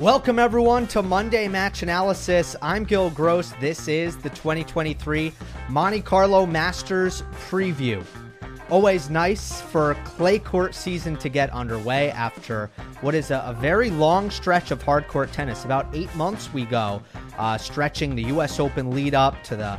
Welcome, everyone, to Monday Match Analysis. I'm Gill Gross. This is the 2023 Monte Carlo Masters Preview. Always nice for clay court season to get underway after what is a, a very long stretch of hard court tennis. About eight months we go, uh, stretching the U.S. Open lead up to the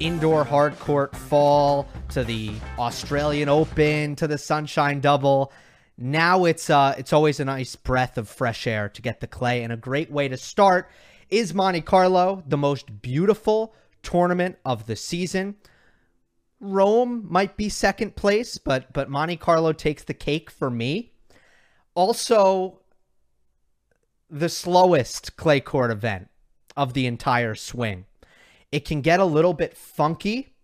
indoor hard court fall, to the Australian Open, to the Sunshine Double now it's uh it's always a nice breath of fresh air to get the clay and a great way to start is Monte Carlo, the most beautiful tournament of the season. Rome might be second place, but but Monte Carlo takes the cake for me. Also the slowest clay court event of the entire swing. It can get a little bit funky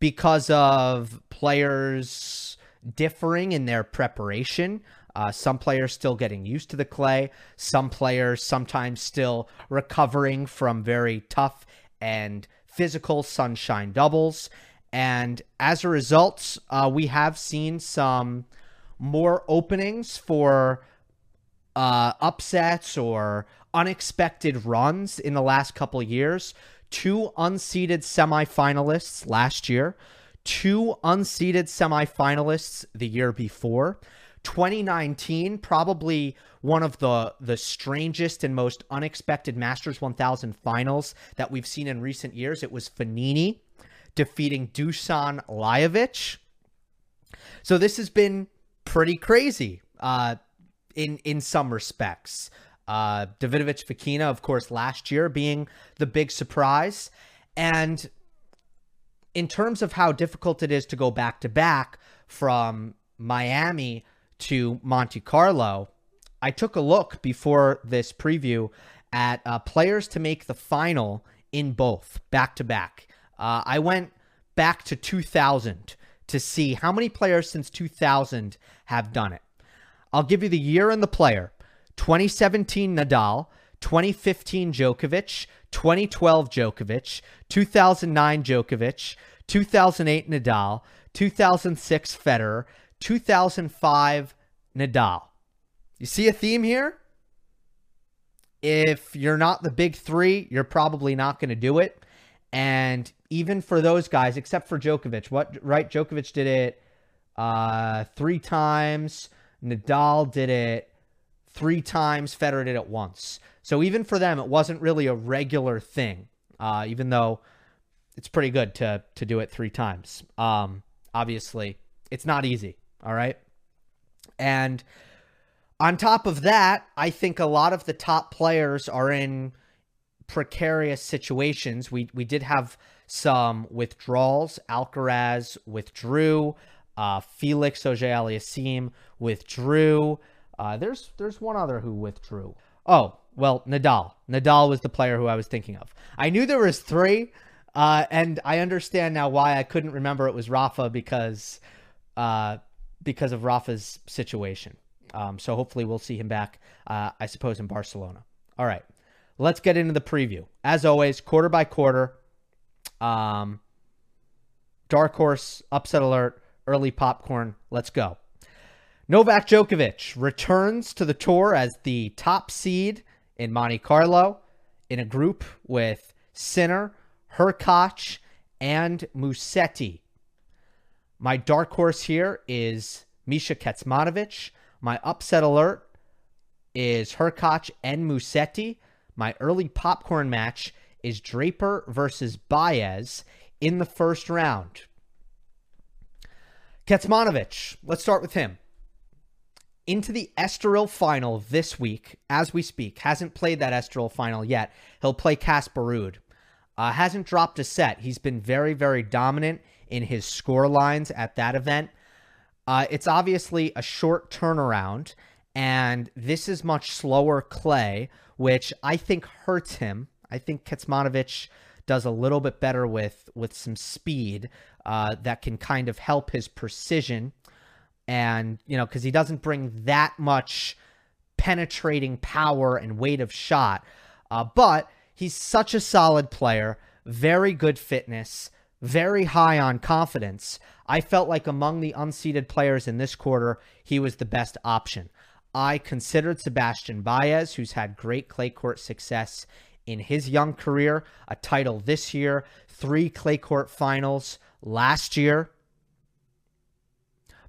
because of players differing in their preparation. Uh, some players still getting used to the clay, some players sometimes still recovering from very tough and physical sunshine doubles. And as a result, uh, we have seen some more openings for uh, upsets or unexpected runs in the last couple years. Two unseeded semifinalists last year two unseeded semifinalists the year before. 2019, probably one of the the strangest and most unexpected Masters 1000 finals that we've seen in recent years. It was Fognini defeating Dusan Lajovic. So this has been pretty crazy uh, in in some respects. Uh, Davidovich Fokina, of course, last year being the big surprise, and in terms of how difficult it is to go back to back from Miami to Monte Carlo, I took a look before this preview at uh, players to make the final in both back to back. Uh, I went back to 2000 to see how many players since 2000 have done it. I'll give you the year and the player 2017 Nadal, 2015 Djokovic, 2012 Djokovic, 2009 Djokovic, 2008 Nadal, 2006 Federer, 2005 Nadal. You see a theme here? If you're not the big three, you're probably not going to do it. And even for those guys, except for Djokovic, what right? Djokovic did it uh, three times. Nadal did it three times. Federer did it once. So even for them, it wasn't really a regular thing. Uh, even though it's pretty good to to do it three times. Um, obviously, it's not easy. All right, and on top of that, I think a lot of the top players are in precarious situations. We we did have some withdrawals. Alcaraz withdrew. Uh, Felix Auger-Aliassime withdrew. Uh, there's there's one other who withdrew. Oh well, Nadal. Nadal was the player who I was thinking of. I knew there was three, uh, and I understand now why I couldn't remember it was Rafa because uh, because of Rafa's situation. Um, so hopefully we'll see him back, uh, I suppose, in Barcelona. All right, let's get into the preview. As always, quarter by quarter. Um, dark horse, upset alert, early popcorn. Let's go. Novak Djokovic returns to the tour as the top seed in Monte Carlo in a group with Sinner, Hurkacz, and Musetti. My dark horse here is Misha Kecmanovic. My upset alert is Hurkacz and Musetti. My early popcorn match is Draper versus Baez in the first round. Kecmanovic, let's start with him. Into the Estoril final this week, as we speak. Hasn't played that Estoril final yet. He'll play Casper Ruud. Uh, hasn't dropped a set. He's been very, very dominant in his score lines at that event. Uh, it's obviously a short turnaround, and this is much slower clay, which I think hurts him. I think Kecmanovic does a little bit better with with some speed uh, that can kind of help his precision, and you know because he doesn't bring that much penetrating power and weight of shot, uh, but he's such a solid player, very good fitness, very high on confidence. I felt like among the unseeded players in this quarter, he was the best option. I considered Sebastian Baez, who's had great clay court success in his young career, a title this year, three clay court finals last year.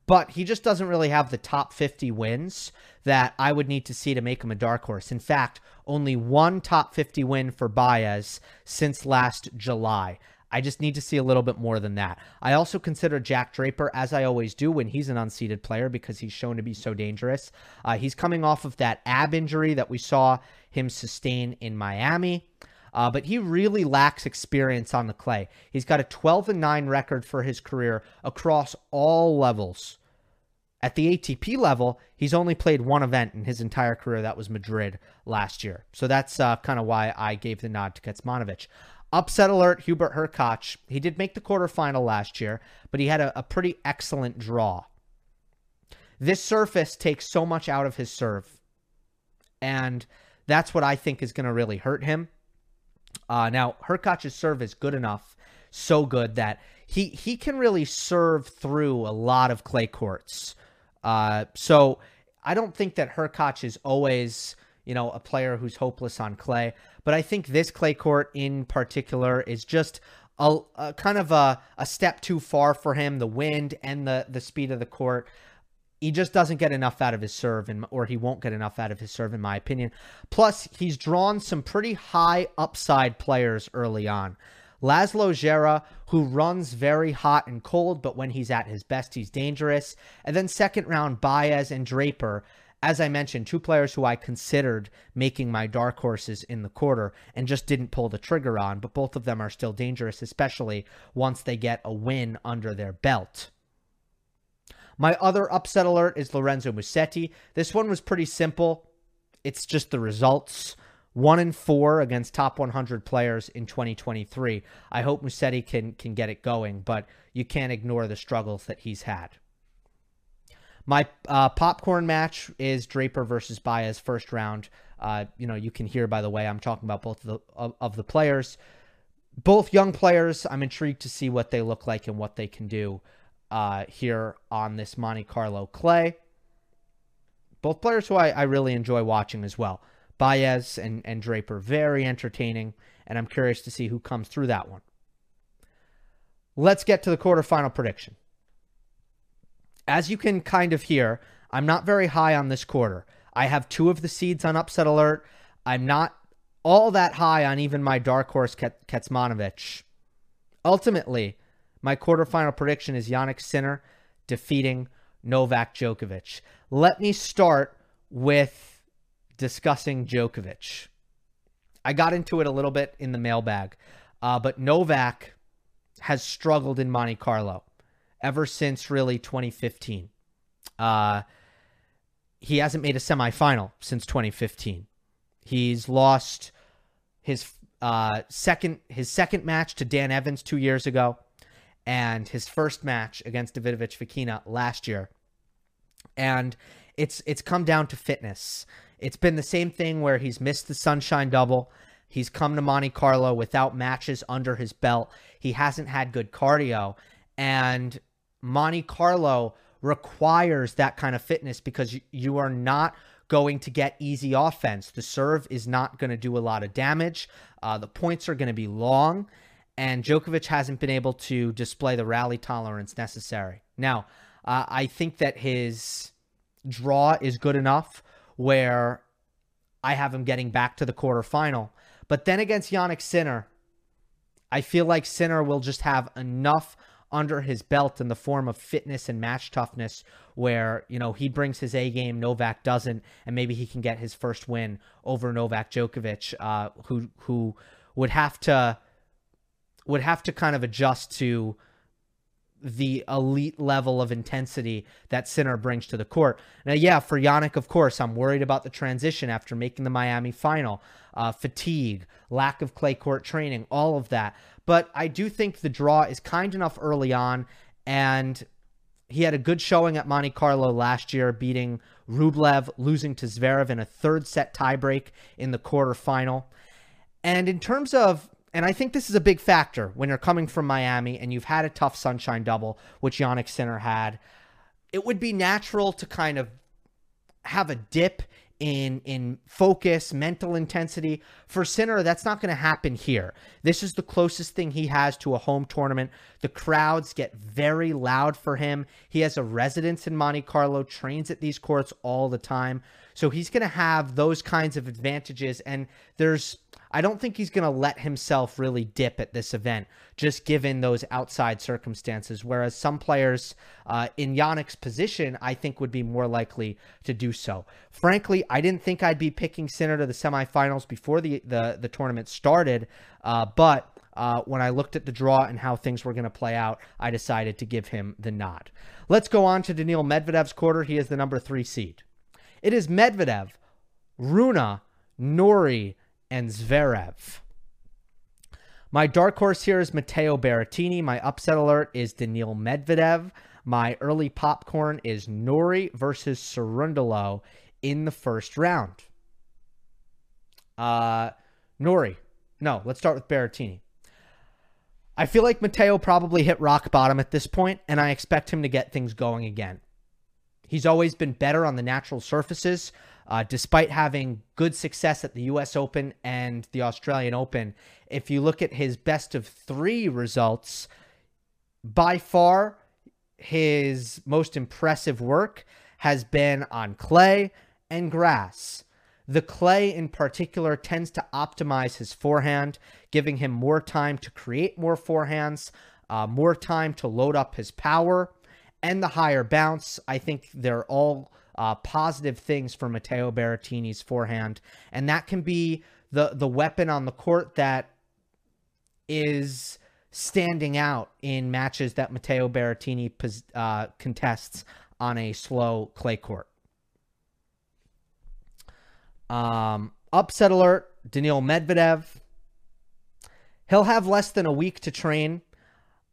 But he just doesn't really have the top 50 wins that I would need to see to make him a dark horse. In fact, only one top 50 win for Baez since last July. I just need to see a little bit more than that. I also consider Jack Draper, as I always do when he's an unseeded player, because he's shown to be so dangerous. Uh, he's coming off of that ab injury that we saw him sustain in Miami. Uh, but he really lacks experience on the clay. He's got a 12 and 9 record for his career across all levels. At the ATP level, he's only played one event in his entire career. That was Madrid last year. So that's uh, kind of why I gave the nod to Kecmanovic. Upset alert, Hubert Hurkacz. He did make the quarterfinal last year, but he had a, a pretty excellent draw. This surface takes so much out of his serve. And that's what I think is going to really hurt him. Uh, now, Hurkacz's serve is good enough, so good that he he can really serve through a lot of clay courts. Uh, so I don't think that Hurkacz is always you know, a player who's hopeless on clay. But I think this clay court in particular is just a, a, kind of a, a step too far for him. The wind and the the speed of the court. He just doesn't get enough out of his serve, and or he won't get enough out of his serve, in my opinion. Plus, he's drawn some pretty high upside players early on. Laslo Djere, who runs very hot and cold, but when he's at his best, he's dangerous. And then second round, Baez and Draper as I mentioned, two players who I considered making my dark horses in the quarter and just didn't pull the trigger on, but both of them are still dangerous, especially once they get a win under their belt. My other upset alert is Lorenzo Musetti. This one was pretty simple. It's just the results. One in four against top 100 players in 2023. I hope Musetti can can get it going, but you can't ignore the struggles that he's had. My uh, popcorn match is Draper versus Baez first round. Uh, you know, you can hear by the way I'm talking about both of the of, of the players, both young players. I'm intrigued to see what they look like and what they can do uh, here on this Monte Carlo clay. Both players who I, I really enjoy watching as well. Baez and, and Draper, very entertaining, and I'm curious to see who comes through that one. Let's get to the quarterfinal prediction as you can kind of hear, I'm not very high on this quarter. I have two of the seeds on upset alert. I'm not all that high on even my dark horse Ket- Ultimately, my quarterfinal prediction is Jannik Sinner defeating Novak Djokovic. Let me start with discussing Djokovic. I got into it a little bit in the mailbag, uh, but Novak has struggled in Monte Carlo ever since really 2015. Uh, he hasn't made a semifinal since 2015. He's lost his uh, second his second match to Dan Evans two years ago, and his first match against Davidovich Fokina last year. And it's it's come down to fitness. It's been the same thing where he's missed the Sunshine Double. He's come to Monte Carlo without matches under his belt. He hasn't had good cardio, and Monte Carlo requires that kind of fitness because you are not going to get easy offense. The serve is not going to do a lot of damage. Uh, the points are going to be long, and Djokovic hasn't been able to display the rally tolerance necessary. Now, uh, I think that his draw is good enough where I have him getting back to the quarterfinal. But then against Jannik Sinner, I feel like Sinner will just have enough under his belt in the form of fitness and match toughness where, you know, he brings his A game, Novak doesn't, and maybe he can get his first win over Novak Djokovic, uh, who who would have to would have to kind of adjust to the elite level of intensity that Sinner brings to the court. Now, yeah, for Jannik, of course, I'm worried about the transition after making the Miami final, uh, fatigue, lack of clay court training, all of that. But I do think the draw is kind enough early on, and he had a good showing at Monte Carlo last year, beating Rublev, losing to Zverev in a third set tiebreak in the quarterfinal. And in terms of and I think this is a big factor when you're coming from Miami and you've had a tough sunshine double, which Jannik Sinner had. It would be natural to kind of have a dip in in focus, mental intensity. For Sinner, that's not going to happen here. This is the closest thing he has to a home tournament. The crowds get very loud for him. He has a residence in Monte Carlo, trains at these courts all the time. So he's going to have those kinds of advantages and there's I don't think he's going to let himself really dip at this event, just given those outside circumstances. Whereas some players uh, in Jannik's position, I think, would be more likely to do so. Frankly, I didn't think I'd be picking Sinner to the semifinals before the the, the tournament started, uh, but. Uh, when I looked at the draw and how things were going to play out, I decided to give him the nod. Let's go on to Daniil Medvedev's quarter. He is the number three seed. It is Medvedev, Rune, Norrie, and Zverev. My dark horse here is Matteo Berrettini. My upset alert is Daniil Medvedev. My early popcorn is Norrie versus Cerundolo in the first round. Uh, Norrie. No, let's start with Berrettini. I feel like Matteo probably hit rock bottom at this point, and I expect him to get things going again. He's always been better on the natural surfaces. Uh, despite having good success at the U.S. Open and the Australian Open, if you look at his best of three results, by far his most impressive work has been on clay and grass. The clay, in particular, tends to optimize his forehand, giving him more time to create more forehands, uh, more time to load up his power, and the higher bounce. I think they're all uh, positive things for Matteo Berrettini's forehand, and that can be the the weapon on the court that is standing out in matches that Matteo Berrettini uh, contests on a slow clay court. Um, upset alert: Daniil Medvedev. He'll have less than a week to train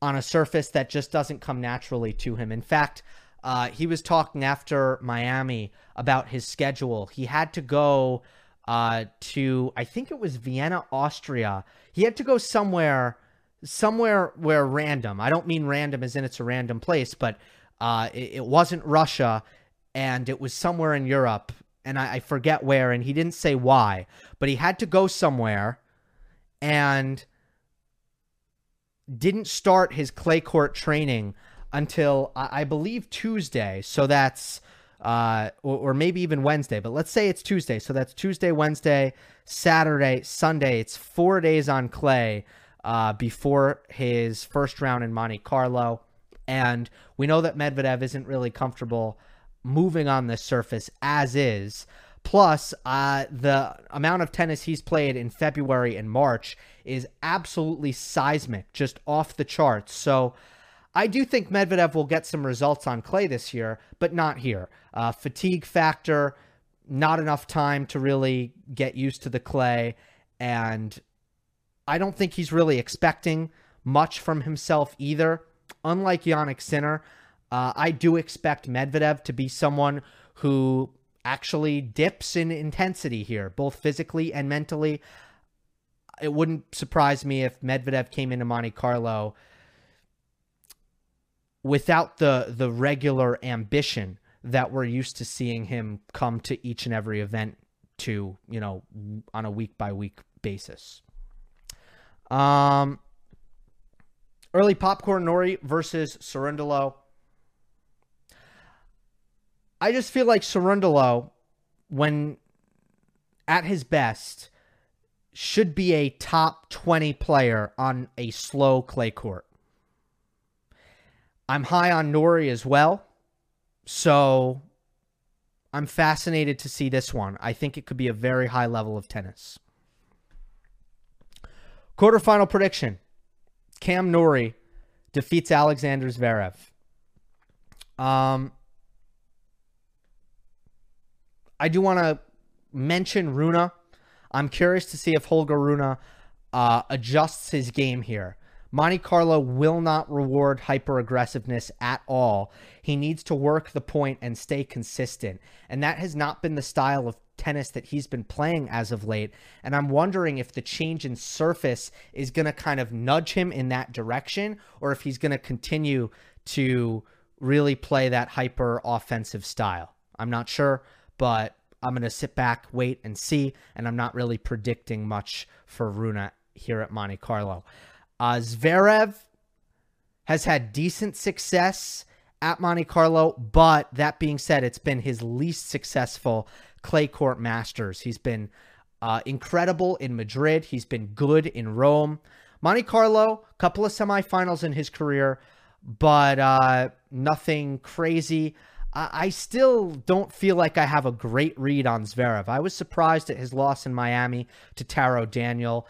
on a surface that just doesn't come naturally to him. In fact, uh, he was talking after Miami about his schedule. He had to go uh, to, I think it was Vienna, Austria. He had to go somewhere, somewhere where random. I don't mean random as in it's a random place, but uh, it, it, wasn't Russia, and it was somewhere in Europe, and I, I forget where. And he didn't say why, but he had to go somewhere, and didn't start his clay court training until I, believe Tuesday. So that's uh, or, or, maybe even Wednesday, but let's say it's Tuesday. So that's Tuesday, Wednesday, Saturday, Sunday. It's four days on clay uh, before his first round in Monte Carlo. And we know that Medvedev isn't really comfortable moving on this surface as is. Plus, uh, the amount of tennis he's played in February and March is absolutely seismic, just off the charts. So, I do think Medvedev will get some results on clay this year, but not here. Uh, fatigue factor, not enough time to really get used to the clay, and I don't think he's really expecting much from himself either. Unlike Jannik Sinner, uh, I do expect Medvedev to be someone who actually dips in intensity here, both physically and mentally. It wouldn't surprise me if Medvedev came into Monte Carlo without the the regular ambition that we're used to seeing him come to each and every event to, you know, on a week by week basis. Um early popcorn Norrie versus Cerundolo. I just feel like Cerundolo when at his best, should be a top 20 player on a slow clay court. I'm high on Norrie as well. So I'm fascinated to see this one. I think it could be a very high level of tennis. Quarterfinal prediction Cam Norrie defeats Alexander Zverev. Um, I do want to mention Rune. I'm curious to see if Holger Rune uh, adjusts his game here. Monte Carlo will not reward hyper aggressiveness at all. He needs to work the point and stay consistent. And that has not been the style of tennis that he's been playing as of late. And I'm wondering if the change in surface is going to kind of nudge him in that direction or if he's going to continue to really play that hyper offensive style. I'm not sure, but I'm going to sit back, wait, and see. And I'm not really predicting much for Rune here at Monte Carlo. Uh, Zverev has had decent success at Monte Carlo, but that being said, it's been his least successful clay court masters. He's been uh, incredible in Madrid. He's been good in Rome. Monte Carlo, couple of semifinals in his career, but uh, nothing crazy. I still don't feel like I have a great read on Zverev. I was surprised at his loss in Miami to Taro Daniel.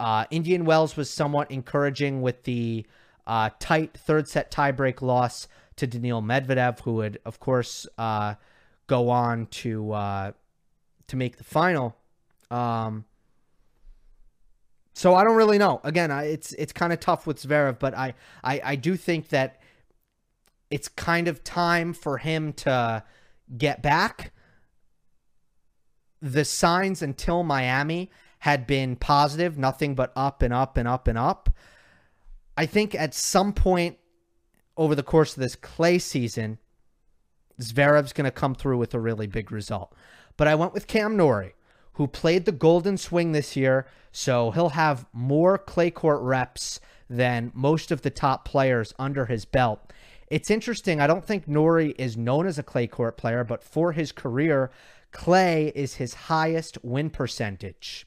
Uh, Indian Wells was somewhat encouraging with the uh, tight third set tiebreak loss to Daniil Medvedev, who would, of course, uh, go on to uh, to make the final. Um, so I don't really know. Again, I, it's it's kind of tough with Zverev, but I, I I do think that it's kind of time for him to get back. The signs until Miami had been positive, nothing but up and up and up and up. I think at some point over the course of this clay season, Zverev's going to come through with a really big result. But I went with Cam Norrie, who played the Golden Swing this year, so he'll have more clay court reps than most of the top players under his belt. It's interesting. I don't think Norrie is known as a clay court player, but for his career, clay is his highest win percentage.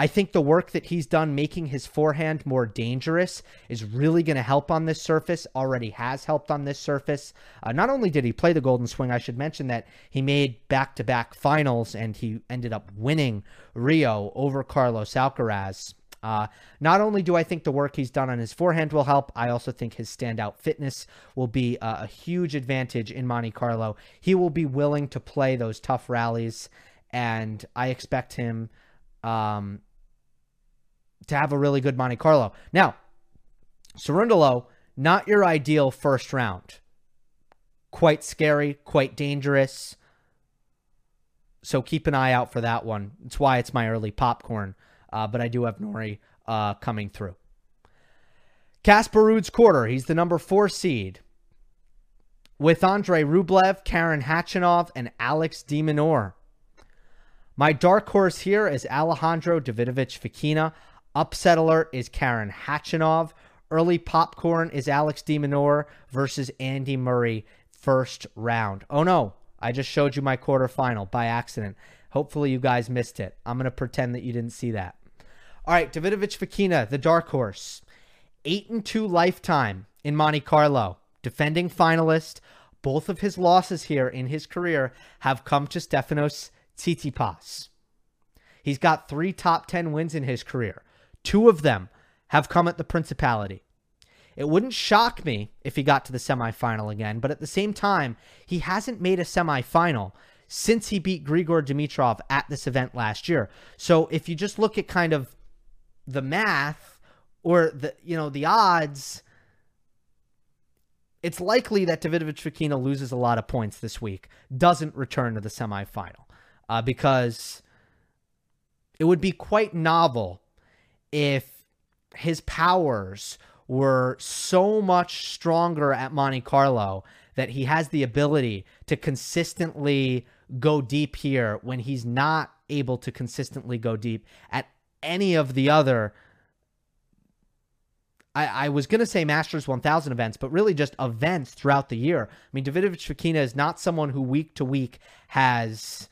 I think the work that he's done making his forehand more dangerous is really going to help on this surface, already has helped on this surface. Uh, not only did he play the Golden Swing, I should mention that he made back to back finals and he ended up winning Rio over Carlos Alcaraz. Uh, not only do I think the work he's done on his forehand will help, I also think his standout fitness will be a, a huge advantage in Monte Carlo. He will be willing to play those tough rallies, and I expect him um, to have a really good Monte Carlo. Now, Cerundolo, not your ideal first round. Quite scary, quite dangerous. So keep an eye out for that one. It's why it's my early popcorn. Uh, but I do have Norrie uh, coming through. Casper Ruud's quarter. He's the number four seed. With Andre Rublev, Karen Khachanov, and Alex de Minaur. My dark horse here is Alejandro Davidovich Fokina. Upset alert is Karen Khachanov. Early popcorn is Alex de Minaur versus Andy Murray first round. Oh no, I just showed you my quarterfinal by accident. Hopefully you guys missed it. I'm going to pretend that you didn't see that. All right, Davidovich Fokina, the dark horse. 8 and 2 lifetime in Monte Carlo. Defending finalist. Both of his losses here in his career have come to Stefanos Tsitsipas. He's got three top 10 wins in his career. Two of them have come at the Principality. It wouldn't shock me if he got to the semifinal again, but at the same time, he hasn't made a semifinal since he beat Grigor Dimitrov at this event last year. So if you just look at kind of the math or the you know the odds, it's likely that Davidovich Fokina loses a lot of points this week, doesn't return to the semifinal uh, because it would be quite novel if his powers were so much stronger at Monte Carlo that he has the ability to consistently go deep here when he's not able to consistently go deep at any of the other I, I was going to say Masters 1000 events, but really just events throughout the year. I mean, Davidovich Fokina is not someone who week to week has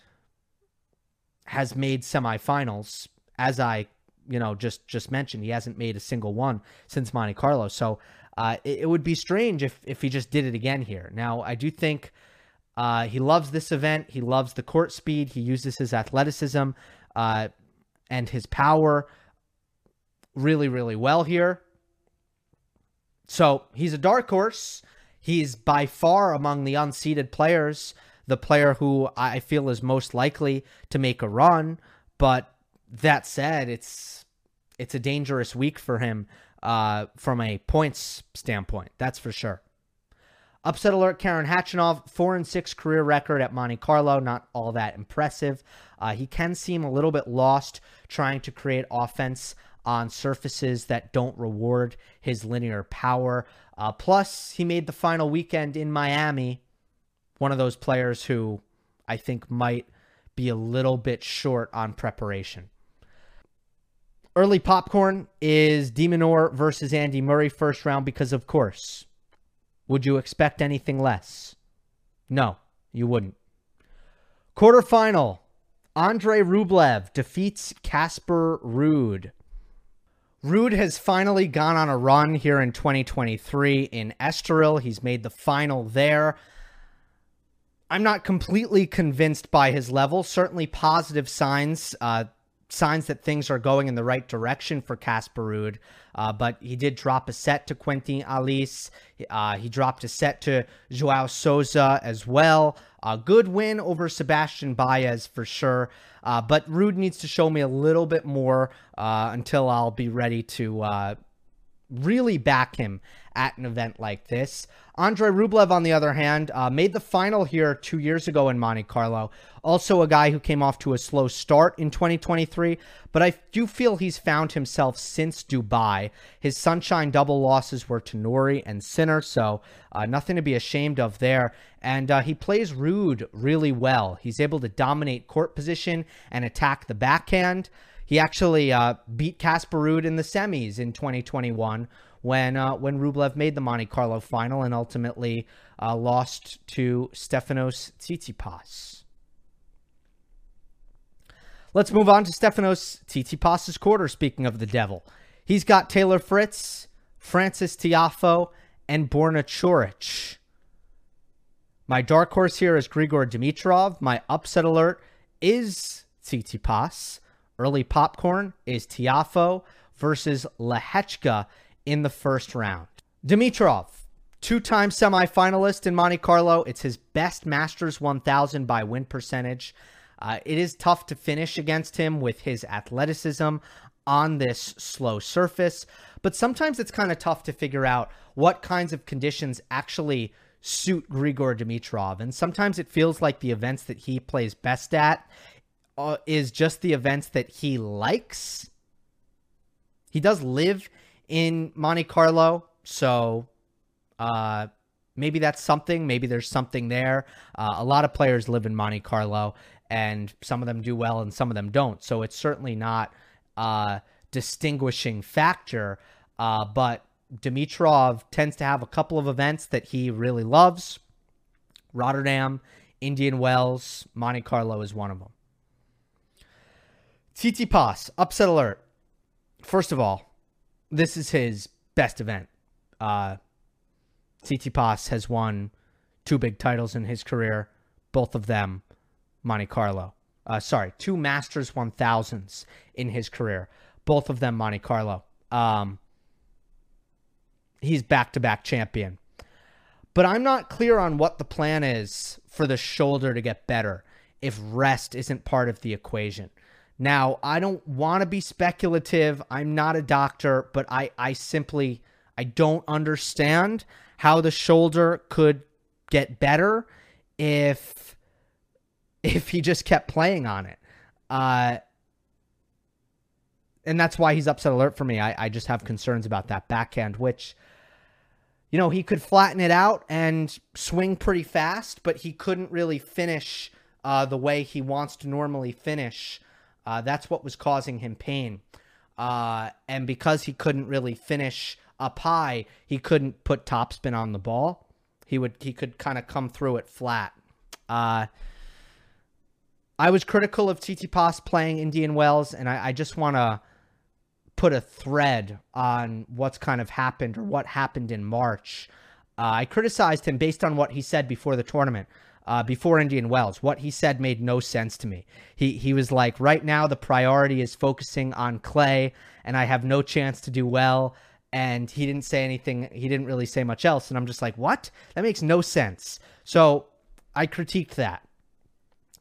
has made semifinals, as I you know just just mentioned. He hasn't made a single one since Monte Carlo, so uh, it, it, would be strange if if he just did it again here. Now, I do think uh, he loves this event. He loves the court speed. He uses his athleticism uh, and his power really, really well here. So he's a dark horse. He's by far among the unseeded players, the player who I feel is most likely to make a run. But that said, it's it's a dangerous week for him uh, from a points standpoint. That's for sure. Upset alert: Karen Khachanov, four and six career record at Monte Carlo. Not all that impressive. Uh, he can seem a little bit lost trying to create offense on surfaces that don't reward his linear power. Uh, plus, he made the final weekend in Miami. One of those players who I think might be a little bit short on preparation. Early popcorn is de Minaur versus Andy Murray first round because, of course, would you expect anything less? No, you wouldn't. Quarterfinal Andre Rublev defeats Casper Ruud. Ruud has finally gone on a run here in 2023 in Estoril. He's made the final there. I'm not completely convinced by his level. Certainly positive signs. Uh, signs that things are going in the right direction for Casper Ruud. Uh, but he did drop a set to Quentin Halys. Uh, he dropped a set to Joao Sousa as well. A good win over Sebastian Baez for sure. Uh, but Ruud needs to show me a little bit more uh, until I'll be ready to uh, really back him at an event like this. Andre Rublev, on the other hand, uh, made the final here two years ago in Monte Carlo. Also, a guy who came off to a slow start in 2023, but I do feel he's found himself since Dubai. His sunshine double losses were to Norrie and Sinner, so uh, nothing to be ashamed of there. And uh, he plays Ruud really well. He's able to dominate court position and attack the backhand. He actually uh, beat Casper Ruud in the semis in 2021 when uh, when Rublev made the Monte Carlo final and ultimately uh, lost to Stefanos Tsitsipas. Let's move on to Stefanos Tsitsipas's quarter. Speaking of the devil, he's got Taylor Fritz, Francis Tiafoe, and Borna Coric. My dark horse here is Grigor Dimitrov. My upset alert is Tsitsipas. Early popcorn is Tiafoe versus Lehecka in the first round. Dimitrov, two time semifinalist in Monte Carlo. It's his best Masters 1000 by win percentage. Uh, it is tough to finish against him with his athleticism on this slow surface, but sometimes it's kind of tough to figure out what kinds of conditions actually suit Grigor Dimitrov. And sometimes it feels like the events that he plays best at uh, is just the events that he likes. He does live in Monte Carlo. So uh, maybe that's something. Maybe there's something there. Uh, a lot of players live in Monte Carlo, and some of them do well and some of them don't. So it's certainly not a distinguishing factor. Uh, but Dimitrov tends to have a couple of events that he really loves. Rotterdam, Indian Wells, Monte Carlo is one of them. Tsitsipas, upset alert. First of all, this is his best event. Uh, Tsitsipas has won two big titles in his career, both of them Monte Carlo. Uh, sorry, two Masters 1000s in his career, both of them Monte Carlo. Um, he's back to back champion. But I'm not clear on what the plan is for the shoulder to get better if rest isn't part of the equation. Now, I don't want to be speculative. I'm not a doctor, but I, I simply I don't understand how the shoulder could get better if if he just kept playing on it. Uh and that's why he's upset alert for me. I, I just have concerns about that backhand, which you know, he could flatten it out and swing pretty fast, but he couldn't really finish uh, the way he wants to normally finish uh, that's what was causing him pain. Uh, and because he couldn't really finish up high, he couldn't put topspin on the ball. He would he could kind of come through it flat. Uh, I was critical of Tsitsipas playing Indian Wells, and I, I just want to put a thread on what's kind of happened or what happened in March. Uh, I criticized him based on what he said before the tournament, uh, before Indian Wells. What he said made no sense to me. He he was like, right now the priority is focusing on clay, and I have no chance to do well. And he didn't say anything. He didn't really say much else. And I'm just like, what? That makes no sense. So I critiqued that.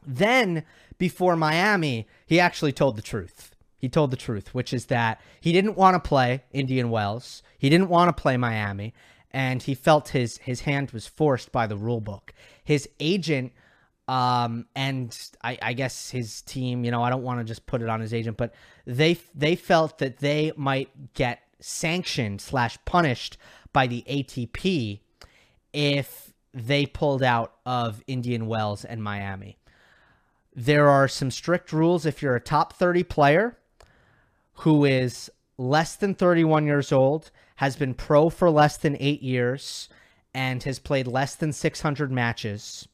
Then, before Miami, he actually told the truth. He told the truth, which is that he didn't want to play Indian Wells. He didn't want to play Miami, and he felt his his hand was forced by the rule book. His agent um, and I, I guess his team, you know, I don't want to just put it on his agent, but they they felt that they might get sanctioned slash punished by the ATP if they pulled out of Indian Wells and Miami. There are some strict rules if you're a top 30 player who is less than 31 years old, has been pro for less than eight years, and has played less than 600 matches.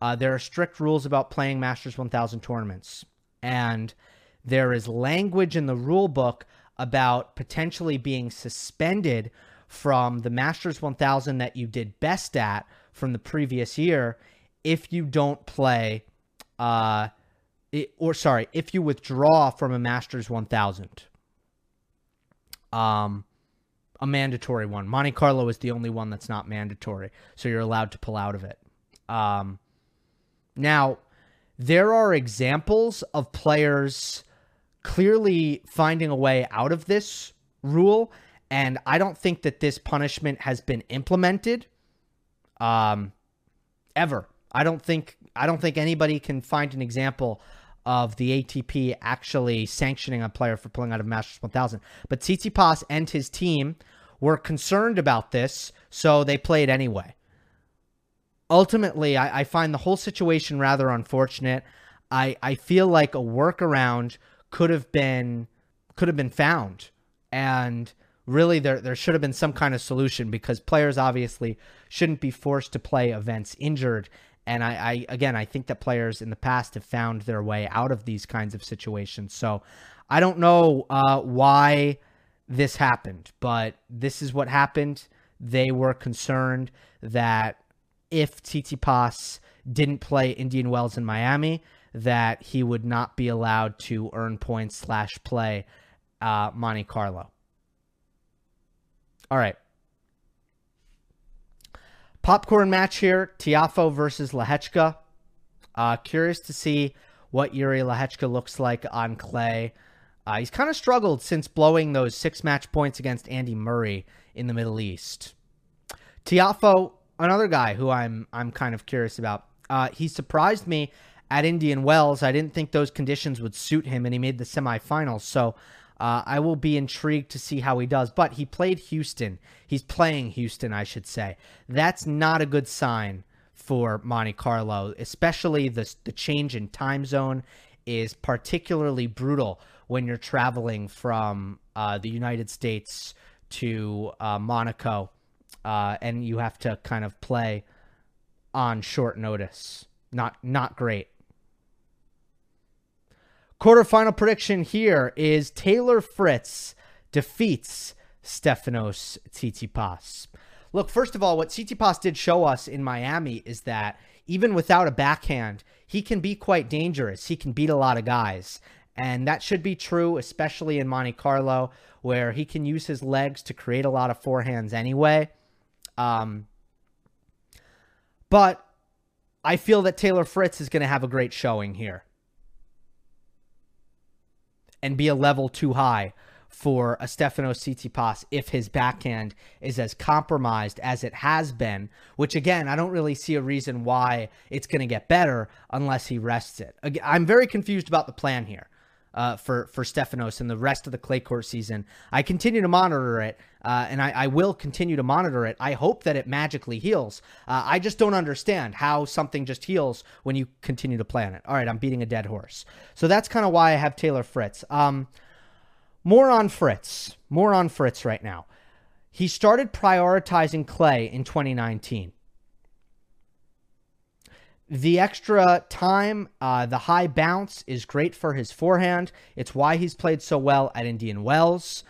Uh, there are strict rules about playing Masters 1000 tournaments. And there is language in the rule book about potentially being suspended from the Masters 1000 that you did best at from the previous year if you don't play uh, it, or sorry, if you withdraw from a Masters 1000, um, a mandatory one. Monte Carlo is the only one that's not mandatory, so you're allowed to pull out of it. Um, now, there are examples of players clearly finding a way out of this rule, and I don't think that this punishment has been implemented um, ever. I don't think I don't think anybody can find an example of the ATP actually sanctioning a player for pulling out of Masters 1000. But Tsitsipas and his team were concerned about this, so they played anyway. Ultimately, I, I find the whole situation rather unfortunate. I, I feel like a workaround could have been could have been found, and really there there should have been some kind of solution because players obviously shouldn't be forced to play events injured and I, I, again, I think that players in the past have found their way out of these kinds of situations. So I don't know uh, why this happened, but this is what happened. They were concerned that if Tsitsipas didn't play Indian Wells in Miami, that he would not be allowed to earn points slash play uh, Monte Carlo. All right. Popcorn match here Tiafoe versus Lehecka. Uh, curious to see what Jiri Lehecka looks like on clay. Uh, he's kind of struggled since blowing those six match points against Andy Murray in the Middle East. Tiafoe, another guy who I'm I'm kind of curious about. Uh, he surprised me at Indian Wells. I didn't think those conditions would suit him, and he made the semifinals. So uh, I will be intrigued to see how he does. But he played Houston. He's playing Houston, I should say. That's not a good sign for Monte Carlo, especially the, the change in time zone is particularly brutal when you're traveling from uh, the United States to uh, Monaco uh, and you have to kind of play on short notice. Not not great. Quarterfinal prediction here is Taylor Fritz defeats Stefanos Tsitsipas. Look, first of all, what Tsitsipas did show us in Miami is that even without a backhand, he can be quite dangerous. He can beat a lot of guys. And that should be true, especially in Monte Carlo, where he can use his legs to create a lot of forehands anyway. Um, but I feel that Taylor Fritz is going to have a great showing here and be a level too high for a Stefanos Tsitsipas if his backhand is as compromised as it has been, which again, I don't really see a reason why it's going to get better unless he rests it. I'm very confused about the plan here uh, for for Stefanos and the rest of the clay court season. I continue to monitor it, uh, and I, I, will continue to monitor it. I hope that it magically heals. Uh, I just don't understand how something just heals when you continue to play on it. All right, I'm beating a dead horse. So that's kind of why I have Taylor Fritz. Um, more on Fritz. More on Fritz right now. He started prioritizing clay in 2019. the extra time, uh, the high bounce is great for his forehand. It's why he's played so well at Indian Wells.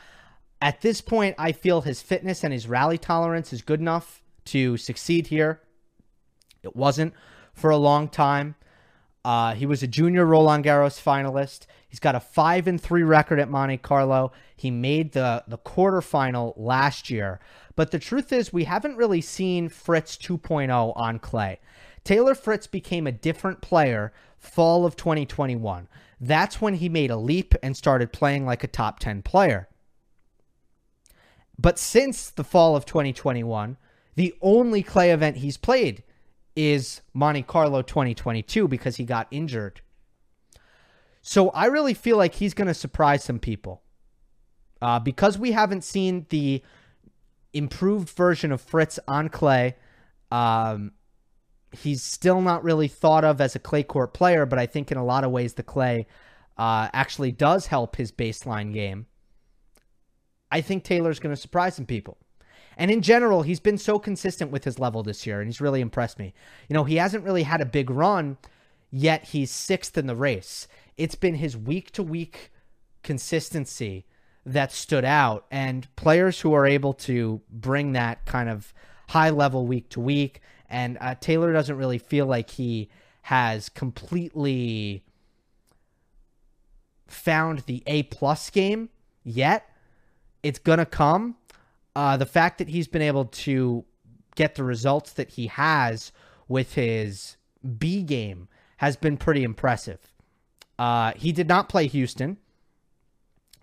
At this point, I feel his fitness and his rally tolerance is good enough to succeed here. It wasn't for a long time. Uh, he was a junior Roland Garros finalist. He's got a five and three record at Monte Carlo. He made the the quarterfinal last year. But the truth is, we haven't really seen Fritz 2.0 on clay. Taylor Fritz became a different player fall of 2021. That's when he made a leap and started playing like a top 10 player. But since the fall of 2021, the only clay event he's played is Monte Carlo 2022 because he got injured. So I really feel like he's going to surprise some people. Uh, because we haven't seen the improved version of Fritz on clay, um, he's still not really thought of as a clay court player, but I think in a lot of ways the clay uh, actually does help his baseline game. I think Taylor's going to surprise some people. And in general, he's been so consistent with his level this year, and he's really impressed me. You know, he hasn't really had a big run, yet he's sixth in the race. It's been his week to week consistency that stood out, and players who are able to bring that kind of high level week to week. And uh, Taylor doesn't really feel like he has completely found the A plus game yet. It's gonna come uh, the fact that he's been able to get the results that he has with his B game has been pretty impressive. Uh, he did not play Houston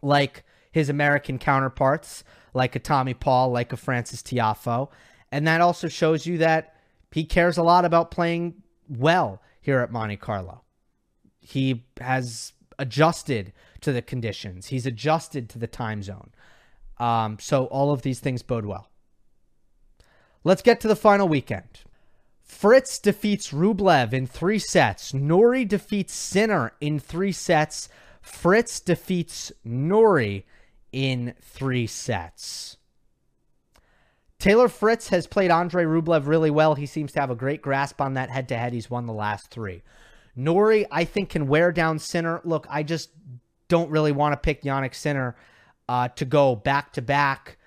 like his American counterparts, like a Tommy Paul, like a Frances Tiafoe. And that also shows you that he cares a lot about playing well here at Monte Carlo. He has adjusted to the conditions, he's adjusted to the time zone. Um, so all of these things bode well. Let's get to the final weekend. Fritz defeats Rublev in three sets. Norrie defeats Sinner in three sets. Fritz defeats Norrie in three sets. Taylor Fritz has played Andre Rublev really well. He seems to have a great grasp on that head to head. He's won the last three. Norrie, I think, can wear down Sinner. Look, I just don't really want to pick Jannik Sinner uh, to go back to back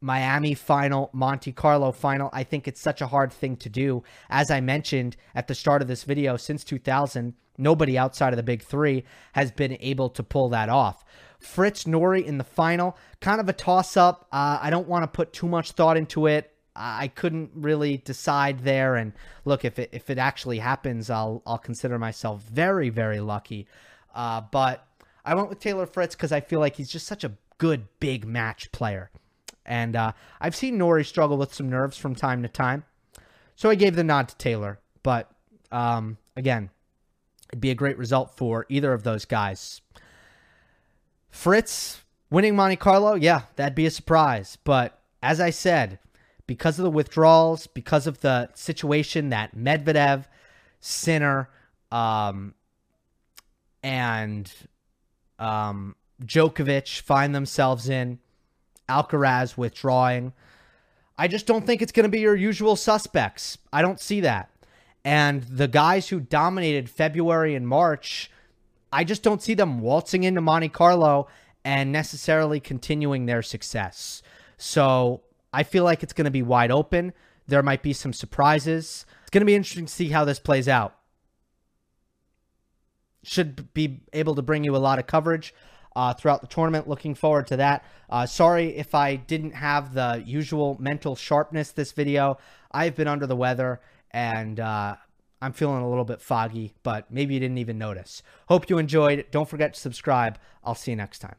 Miami final, Monte Carlo final. I think it's such a hard thing to do. As I mentioned at the start of this video, since 2000, nobody outside of the big three has been able to pull that off. Fritz Norrie in the final, kind of a toss up. Uh, I don't want to put too much thought into it. I couldn't really decide there. And look, if it if it actually happens, I'll I'll consider myself very very lucky. Uh, but I went with Taylor Fritz because I feel like he's just such a good big match player. And uh, I've seen Norrie struggle with some nerves from time to time. So I gave the nod to Taylor. But um, again, it'd be a great result for either of those guys. Fritz winning Monte Carlo, yeah, that'd be a surprise. But as I said, because of the withdrawals, because of the situation that Medvedev, Sinner, um, and um, Djokovic find themselves in, Alcaraz withdrawing. I just don't think it's going to be your usual suspects. I don't see that. And the guys who dominated February and March, I just don't see them waltzing into Monte Carlo and necessarily continuing their success. So I feel like it's going to be wide open. There might be some surprises. It's going to be interesting to see how this plays out. Should be able to bring you a lot of coverage uh, throughout the tournament. Looking forward to that. Uh, sorry if I didn't have the usual mental sharpness this video. I've been under the weather and uh, I'm feeling a little bit foggy, but maybe you didn't even notice. Hope you enjoyed. Don't forget to subscribe. I'll see you next time.